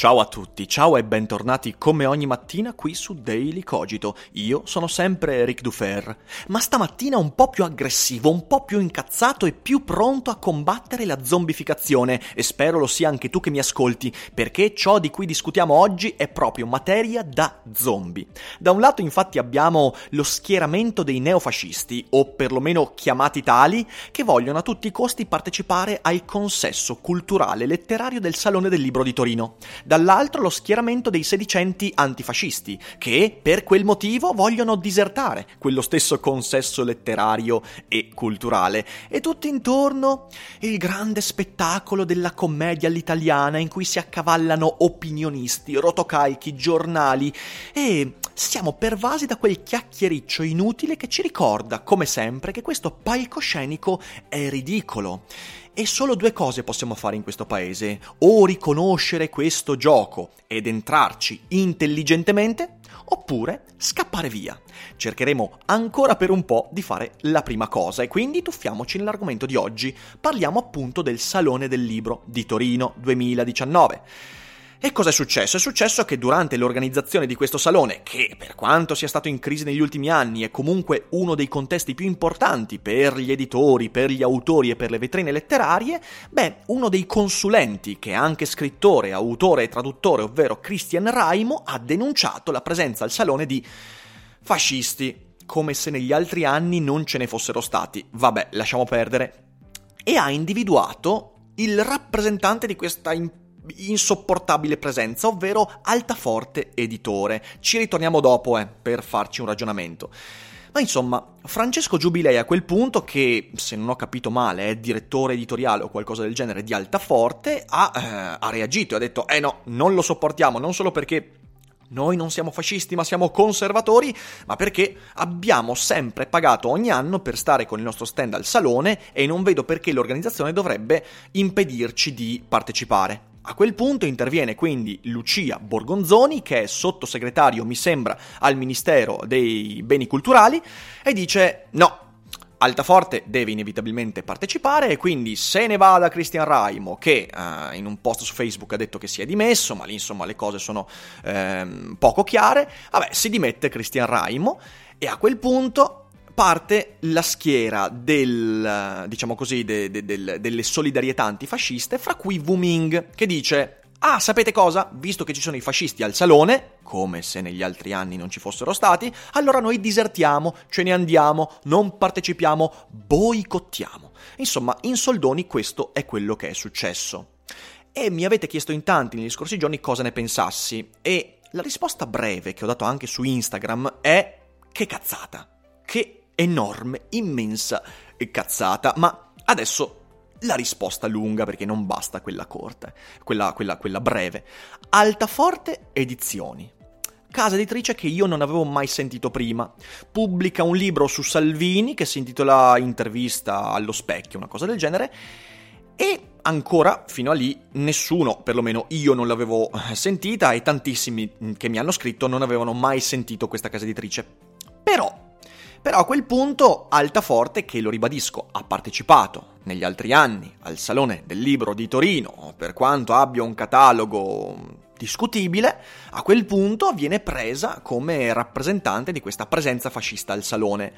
Ciao a tutti, ciao e bentornati come ogni mattina qui su Daily Cogito. Io sono sempre Ric Dufer, ma stamattina un po' più aggressivo, un po' più incazzato e più pronto a combattere la zombificazione e spero lo sia anche tu che mi ascolti, perché ciò di cui discutiamo oggi è proprio materia da zombie. Da un lato infatti abbiamo lo schieramento dei neofascisti, o perlomeno chiamati tali, che vogliono a tutti i costi partecipare al consesso culturale letterario del Salone del Libro di Torino dall'altro lo schieramento dei sedicenti antifascisti, che per quel motivo vogliono disertare quello stesso consesso letterario e culturale. E tutto intorno il grande spettacolo della commedia all'italiana in cui si accavallano opinionisti, rotocalchi, giornali e siamo pervasi da quel chiacchiericcio inutile che ci ricorda, come sempre, che questo palcoscenico è ridicolo. E solo due cose possiamo fare in questo paese, o riconoscere questo gioco ed entrarci intelligentemente, oppure scappare via. Cercheremo ancora per un po' di fare la prima cosa e quindi tuffiamoci nell'argomento di oggi. Parliamo appunto del Salone del Libro di Torino 2019. E cosa è successo? È successo che durante l'organizzazione di questo salone, che per quanto sia stato in crisi negli ultimi anni è comunque uno dei contesti più importanti per gli editori, per gli autori e per le vetrine letterarie, beh, uno dei consulenti, che è anche scrittore, autore e traduttore, ovvero Christian Raimo, ha denunciato la presenza al salone di fascisti, come se negli altri anni non ce ne fossero stati. Vabbè, lasciamo perdere. E ha individuato il rappresentante di questa importante insopportabile presenza, ovvero Altaforte Editore. Ci ritorniamo dopo, eh, per farci un ragionamento. Ma insomma, Francesco Giubilei a quel punto, che se non ho capito male è direttore editoriale o qualcosa del genere di Altaforte, ha, eh, ha reagito e ha detto: Eh no, non lo sopportiamo, non solo perché noi non siamo fascisti ma siamo conservatori, ma perché abbiamo sempre pagato ogni anno per stare con il nostro stand al salone e non vedo perché l'organizzazione dovrebbe impedirci di partecipare. A quel punto interviene quindi Lucia Borgonzoni, che è sottosegretario, mi sembra, al Ministero dei Beni Culturali, e dice no, Altaforte deve inevitabilmente partecipare e quindi se ne va da Christian Raimo che uh, in un post su Facebook ha detto che si è dimesso, ma lì insomma le cose sono um, poco chiare, vabbè si dimette Christian Raimo e a quel punto parte la schiera del, diciamo così, de, de, de, delle solidarietà antifasciste, fra cui Wu Ming, che dice Ah, sapete cosa? Visto che ci sono i fascisti al salone, come se negli altri anni non ci fossero stati, allora noi disertiamo, ce ne andiamo, non partecipiamo, boicottiamo. Insomma, in soldoni questo è quello che è successo. E mi avete chiesto in tanti negli scorsi giorni cosa ne pensassi, e la risposta breve che ho dato anche su Instagram è che cazzata. Che enorme, immensa cazzata, ma adesso la risposta lunga perché non basta quella corta, quella, quella, quella breve. Altaforte Edizioni. Casa editrice che io non avevo mai sentito prima. Pubblica un libro su Salvini che si intitola Intervista allo specchio, una cosa del genere. E ancora, fino a lì, nessuno, perlomeno io non l'avevo sentita e tantissimi che mi hanno scritto non avevano mai sentito questa casa editrice. Però però a quel punto Altaforte, che lo ribadisco, ha partecipato negli altri anni al Salone del Libro di Torino, per quanto abbia un catalogo discutibile, a quel punto viene presa come rappresentante di questa presenza fascista al Salone.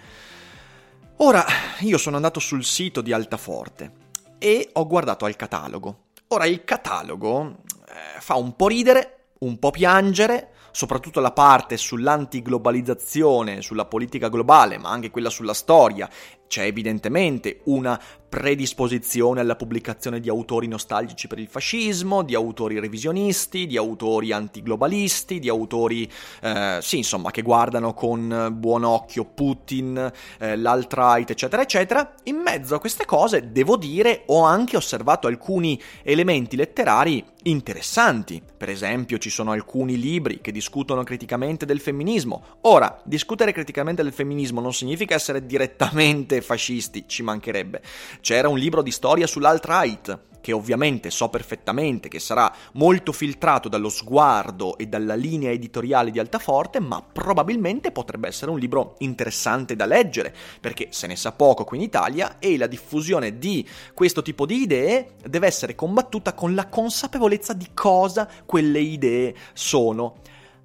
Ora, io sono andato sul sito di Altaforte e ho guardato al catalogo. Ora, il catalogo eh, fa un po' ridere, un po' piangere, soprattutto la parte sull'antiglobalizzazione, sulla politica globale, ma anche quella sulla storia, c'è evidentemente una predisposizione alla pubblicazione di autori nostalgici per il fascismo, di autori revisionisti, di autori antiglobalisti, di autori, eh, sì, insomma, che guardano con buon occhio Putin, eh, l'alt-right, eccetera, eccetera. In mezzo a queste cose, devo dire, ho anche osservato alcuni elementi letterari interessanti. Per esempio, ci sono alcuni libri che discutono criticamente del femminismo. Ora, discutere criticamente del femminismo non significa essere direttamente fascisti, ci mancherebbe. C'era un libro di storia sull'alt-right, che ovviamente so perfettamente che sarà molto filtrato dallo sguardo e dalla linea editoriale di Altaforte, ma probabilmente potrebbe essere un libro interessante da leggere, perché se ne sa poco qui in Italia e la diffusione di questo tipo di idee deve essere combattuta con la consapevolezza di cosa quelle idee sono.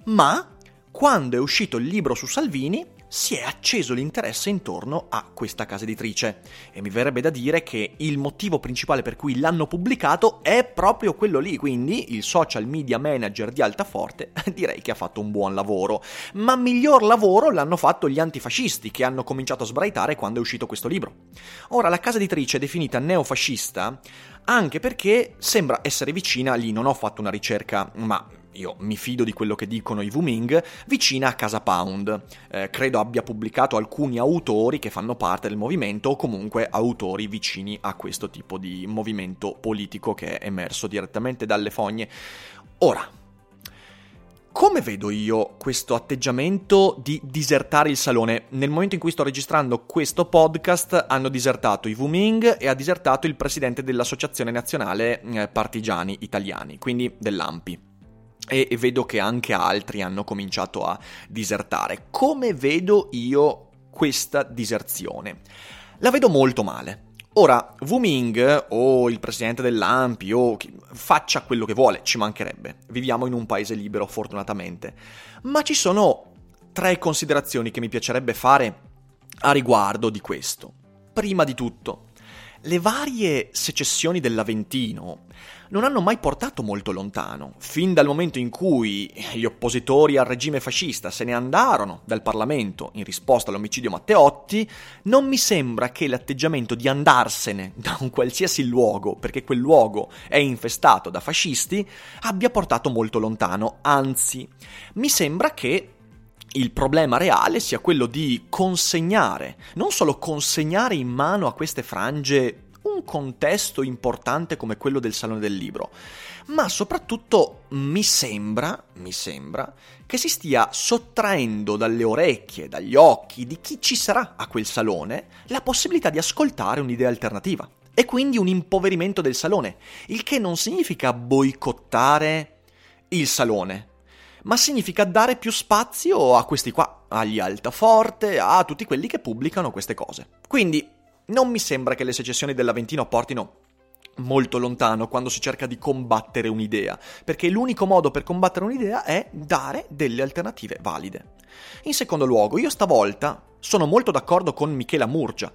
Ma quando è uscito il libro su Salvini, si è acceso l'interesse intorno a questa casa editrice. E mi verrebbe da dire che il motivo principale per cui l'hanno pubblicato è proprio quello lì, quindi il social media manager di Altaforte direi che ha fatto un buon lavoro, ma miglior lavoro l'hanno fatto gli antifascisti che hanno cominciato a sbraitare quando è uscito questo libro. Ora la casa editrice è definita neofascista anche perché sembra essere vicina, lì non ho fatto una ricerca, ma io mi fido di quello che dicono i Wuming, vicina a Casa Pound. Eh, credo abbia pubblicato alcuni autori che fanno parte del movimento o comunque autori vicini a questo tipo di movimento politico che è emerso direttamente dalle fogne. Ora, come vedo io questo atteggiamento di disertare il salone? Nel momento in cui sto registrando questo podcast hanno disertato i Wuming e ha disertato il presidente dell'Associazione Nazionale eh, Partigiani Italiani, quindi dell'AMPI e, vedo che anche altri hanno cominciato a disertare. Come vedo io questa diserzione? La vedo molto male. Ora, Wu Ming o il presidente dell'AMPI o chi, faccia quello che vuole, ci mancherebbe. Viviamo in un paese libero, fortunatamente. Ma ci sono tre considerazioni che mi piacerebbe fare a riguardo di questo. Prima di tutto, le varie secessioni dell'Aventino non hanno mai portato molto lontano, fin dal momento in cui gli oppositori al regime fascista se ne andarono dal Parlamento in risposta all'omicidio Matteotti, non mi sembra che l'atteggiamento di andarsene da un qualsiasi luogo, perché quel luogo è infestato da fascisti, abbia portato molto lontano, anzi, mi sembra che il problema reale sia quello di consegnare, non solo consegnare in mano a queste frange un contesto importante come quello del Salone del Libro, ma soprattutto mi sembra, mi sembra, che si stia sottraendo dalle orecchie, dagli occhi di chi ci sarà a quel salone la possibilità di ascoltare un'idea alternativa. E quindi un impoverimento del salone, il che non significa boicottare il salone, ma significa dare più spazio a questi qua, agli altaforte, a tutti quelli che pubblicano queste cose. Quindi non mi sembra che le secessioni dell'Aventino portino molto lontano quando si cerca di combattere un'idea, perché l'unico modo per combattere un'idea è dare delle alternative valide. In secondo luogo, io stavolta sono molto d'accordo con Michela Murgia,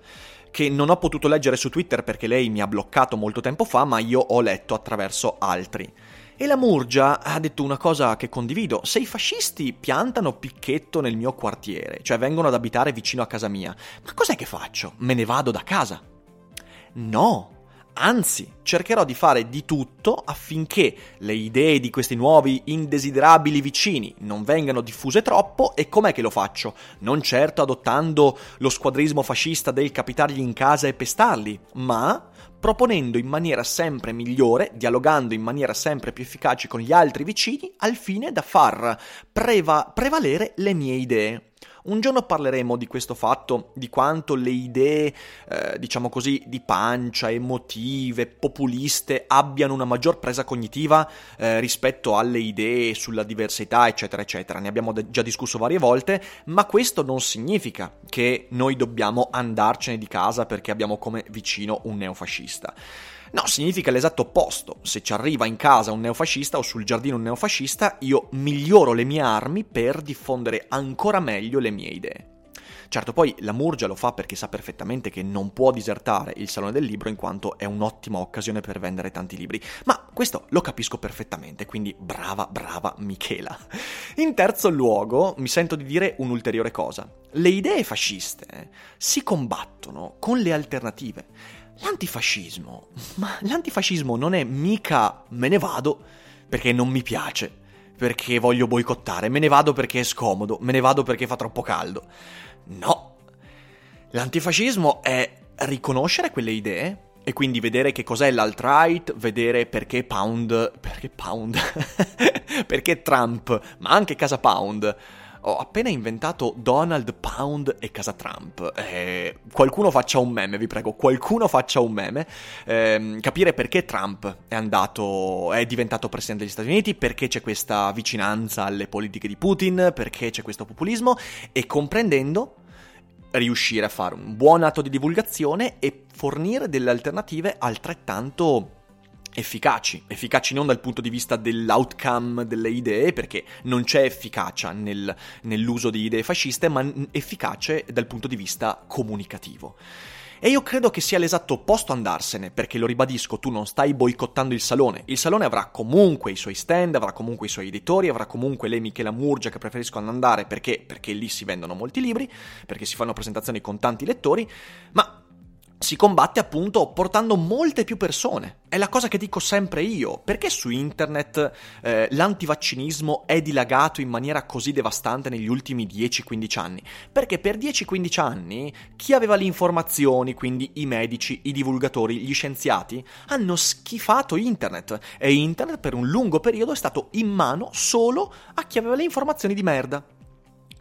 che non ho potuto leggere su Twitter perché lei mi ha bloccato molto tempo fa, ma io ho letto attraverso altri. E la Murgia ha detto una cosa che condivido. Se i fascisti piantano picchetto nel mio quartiere, cioè vengono ad abitare vicino a casa mia, ma cos'è che faccio? Me ne vado da casa? No, Anzi, cercherò di fare di tutto affinché le idee di questi nuovi indesiderabili vicini non vengano diffuse troppo e com'è che lo faccio? Non certo adottando lo squadrismo fascista del capitargli in casa e pestarli, ma proponendo in maniera sempre migliore, dialogando in maniera sempre più efficace con gli altri vicini, al fine da far preva- prevalere le mie idee. Un giorno parleremo di questo fatto, di quanto le idee, eh, diciamo così, di pancia, emotive, populiste abbiano una maggior presa cognitiva eh, rispetto alle idee sulla diversità, eccetera, eccetera. Ne abbiamo de- già discusso varie volte, ma questo non significa che noi dobbiamo andarcene di casa perché abbiamo come vicino un neofascista. No, significa l'esatto opposto. Se ci arriva in casa un neofascista o sul giardino un neofascista, io miglioro le mie armi per diffondere ancora meglio le mie idee. Certo, poi la Murgia lo fa perché sa perfettamente che non può disertare il Salone del Libro in quanto è un'ottima occasione per vendere tanti libri, ma questo lo capisco perfettamente, quindi brava, brava Michela. In terzo luogo, mi sento di dire un'ulteriore cosa. Le idee fasciste si combattono con le alternative. L'antifascismo, ma l'antifascismo non è mica me ne vado perché non mi piace, perché voglio boicottare, me ne vado perché è scomodo, me ne vado perché fa troppo caldo. No. L'antifascismo è riconoscere quelle idee e quindi vedere che cos'è l'alt-right, vedere perché Pound, perché Pound, perché Trump, ma anche Casa Pound ho appena inventato Donald Pound e Casa Trump. Eh, qualcuno faccia un meme, vi prego, qualcuno faccia un meme. Eh, capire perché Trump è andato, è diventato presidente degli Stati Uniti, perché c'è questa vicinanza alle politiche di Putin, perché c'è questo populismo e comprendendo riuscire a fare un buon atto di divulgazione e fornire delle alternative altrettanto efficaci, efficaci non dal punto di vista dell'outcome delle idee, perché non c'è efficacia nel, nell'uso di idee fasciste, ma efficace dal punto di vista comunicativo. E io credo che sia l'esatto opposto andarsene, perché lo ribadisco, tu non stai boicottando il salone. Il salone avrà comunque i suoi stand, avrà comunque i suoi editori, avrà comunque le Michela Murgia che preferiscono andare perché? Perché lì si vendono molti libri, perché si fanno presentazioni con tanti lettori, ma si combatte appunto portando molte più persone. È la cosa che dico sempre io. Perché su internet eh, l'antivaccinismo è dilagato in maniera così devastante negli ultimi 10-15 anni? Perché per 10-15 anni chi aveva le informazioni, quindi i medici, i divulgatori, gli scienziati, hanno schifato internet e internet per un lungo periodo è stato in mano solo a chi aveva le informazioni di merda.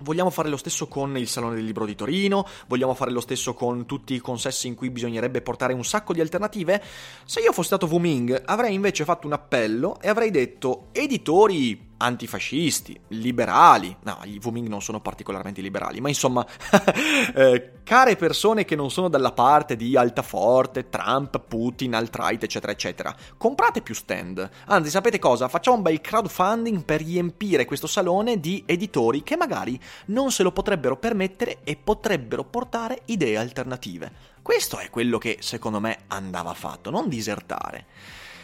Vogliamo fare lo stesso con il Salone del Libro di Torino? Vogliamo fare lo stesso con tutti i consessi in cui bisognerebbe portare un sacco di alternative? Se io fossi stato Wu Ming, avrei invece fatto un appello e avrei detto: editori, antifascisti, liberali, no, gli Wuming non sono particolarmente liberali, ma insomma, eh, care persone che non sono dalla parte di Altaforte, Trump, Putin, alt-right, eccetera, eccetera, comprate più stand. Anzi, sapete cosa? Facciamo un bel crowdfunding per riempire questo salone di editori che magari non se lo potrebbero permettere e potrebbero portare idee alternative. Questo è quello che secondo me andava fatto, non disertare.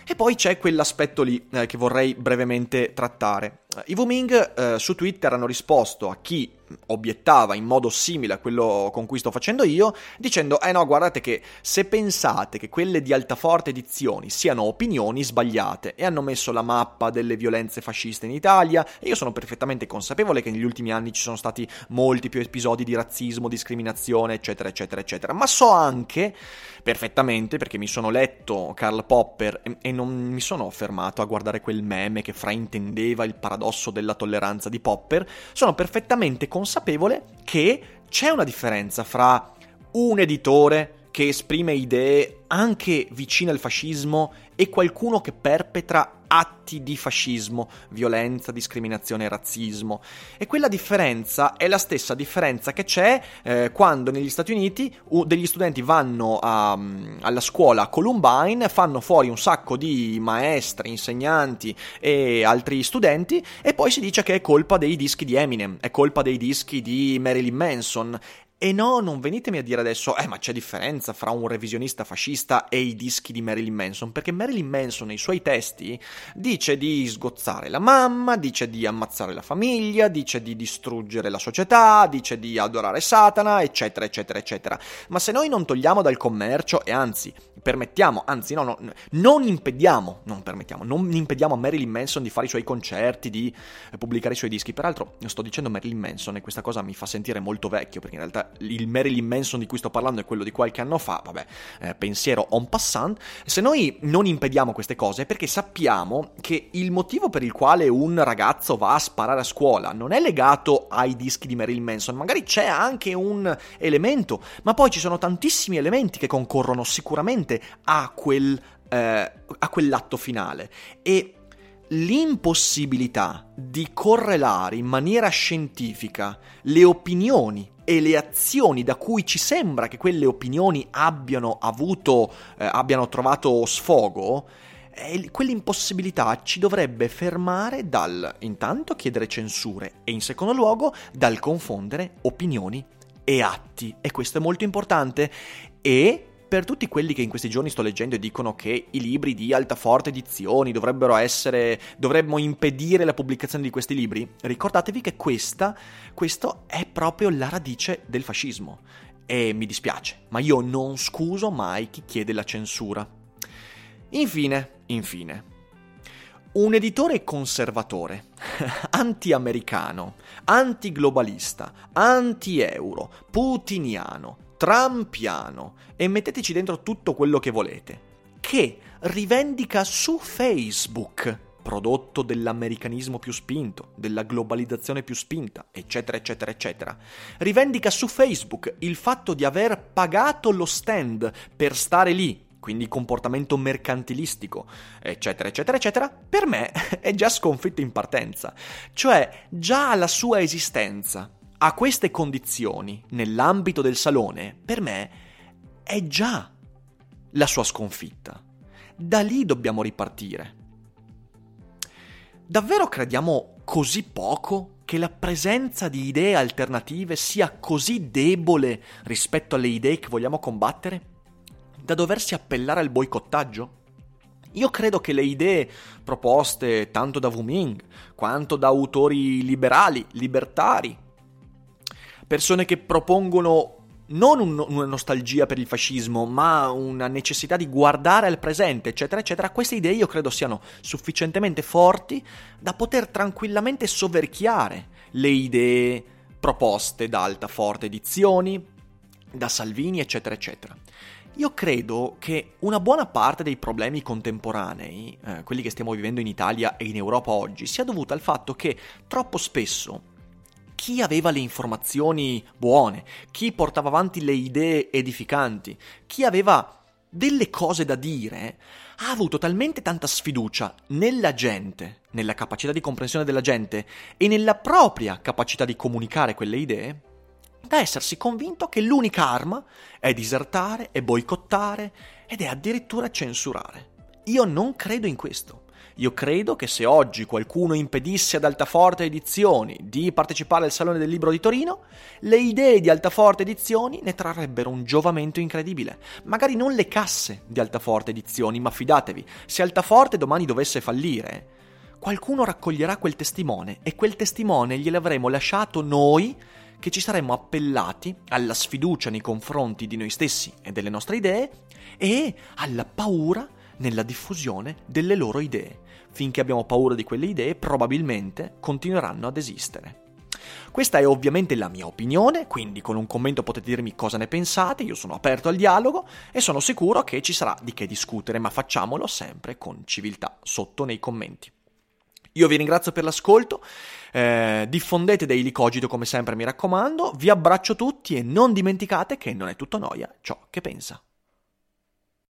E poi c'è quell'aspetto lì eh, che vorrei brevemente trattare. I Wuming eh, su Twitter hanno risposto a chi obiettava in modo simile a quello con cui sto facendo io, dicendo: Eh no, guardate che se pensate che quelle di Altaforte Edizioni siano opinioni sbagliate e hanno messo la mappa delle violenze fasciste in Italia, e io sono perfettamente consapevole che negli ultimi anni ci sono stati molti più episodi di razzismo, discriminazione, eccetera, eccetera, eccetera. Ma so anche perfettamente, perché mi sono letto Karl Popper e, e non mi sono fermato a guardare quel meme che fraintendeva il paradosso della tolleranza di Popper, sono perfettamente consapevole che c'è una differenza fra un editore che esprime idee anche vicine al fascismo e qualcuno che perpetra atti di fascismo, violenza, discriminazione razzismo. E quella differenza è la stessa differenza che c'è eh, quando negli Stati Uniti uh, degli studenti vanno a, um, alla scuola Columbine, fanno fuori un sacco di maestri, insegnanti e altri studenti e poi si dice che è colpa dei dischi di Eminem, è colpa dei dischi di Marilyn Manson e no, non venitemi a dire adesso, eh, ma c'è differenza fra un revisionista fascista e i dischi di Marilyn Manson, perché Marilyn Manson nei suoi testi dice di sgozzare la mamma, dice di ammazzare la famiglia, dice di distruggere la società, dice di adorare Satana, eccetera, eccetera, eccetera. Ma se noi non togliamo dal commercio e anzi permettiamo, anzi no, no non impediamo, non permettiamo, non impediamo a Marilyn Manson di fare i suoi concerti, di pubblicare i suoi dischi. Peraltro sto dicendo Marilyn Manson e questa cosa mi fa sentire molto vecchio, perché in realtà il Marilyn Manson di cui sto parlando è quello di qualche anno fa, vabbè, eh, pensiero en passant, se noi non impediamo queste cose è perché sappiamo che il motivo per il quale un ragazzo va a sparare a scuola non è legato ai dischi di Marilyn Manson, magari c'è anche un elemento, ma poi ci sono tantissimi elementi che concorrono sicuramente a quel eh, a quell'atto finale. E l'impossibilità di correlare in maniera scientifica le opinioni e le azioni da cui ci sembra che quelle opinioni abbiano avuto, eh, abbiano trovato sfogo, eh, quell'impossibilità ci dovrebbe fermare dal intanto chiedere censure e in secondo luogo dal confondere opinioni e atti. E questo è molto importante. E per tutti quelli che in questi giorni sto leggendo e dicono che i libri di Altaforte Edizioni dovrebbero essere. dovremmo impedire la pubblicazione di questi libri, ricordatevi che questa, questo è proprio la radice del fascismo. E mi dispiace, ma io non scuso mai chi chiede la censura. Infine, infine. Un editore conservatore, anti-americano, anti-globalista, anti-euro, putiniano, trampiano e metteteci dentro tutto quello che volete, che rivendica su Facebook prodotto dell'americanismo più spinto, della globalizzazione più spinta, eccetera, eccetera, eccetera. Rivendica su Facebook il fatto di aver pagato lo stand per stare lì, quindi comportamento mercantilistico, eccetera, eccetera, eccetera, per me è già sconfitto in partenza. Cioè, già la sua esistenza a queste condizioni, nell'ambito del salone, per me è già la sua sconfitta. Da lì dobbiamo ripartire. Davvero crediamo così poco che la presenza di idee alternative sia così debole rispetto alle idee che vogliamo combattere da doversi appellare al boicottaggio? Io credo che le idee proposte tanto da Wu Ming quanto da autori liberali, libertari, persone che propongono non un, una nostalgia per il fascismo, ma una necessità di guardare al presente, eccetera, eccetera, queste idee io credo siano sufficientemente forti da poter tranquillamente soverchiare le idee proposte da Altaforte Edizioni, da Salvini, eccetera, eccetera. Io credo che una buona parte dei problemi contemporanei, eh, quelli che stiamo vivendo in Italia e in Europa oggi, sia dovuta al fatto che troppo spesso chi aveva le informazioni buone, chi portava avanti le idee edificanti, chi aveva delle cose da dire, ha avuto talmente tanta sfiducia nella gente, nella capacità di comprensione della gente e nella propria capacità di comunicare quelle idee, da essersi convinto che l'unica arma è disertare, è boicottare ed è addirittura censurare. Io non credo in questo. Io credo che se oggi qualcuno impedisse ad Altaforte Edizioni di partecipare al Salone del Libro di Torino, le idee di Altaforte Edizioni ne trarrebbero un giovamento incredibile. Magari non le casse di Altaforte Edizioni, ma fidatevi, se Altaforte domani dovesse fallire, qualcuno raccoglierà quel testimone e quel testimone gliel'avremo lasciato noi che ci saremmo appellati alla sfiducia nei confronti di noi stessi e delle nostre idee e alla paura nella diffusione delle loro idee. Finché abbiamo paura di quelle idee, probabilmente continueranno ad esistere. Questa è ovviamente la mia opinione, quindi con un commento potete dirmi cosa ne pensate, io sono aperto al dialogo e sono sicuro che ci sarà di che discutere, ma facciamolo sempre con civiltà sotto nei commenti. Io vi ringrazio per l'ascolto, eh, diffondete Daily Cogito come sempre mi raccomando, vi abbraccio tutti e non dimenticate che non è tutto noia ciò che pensa.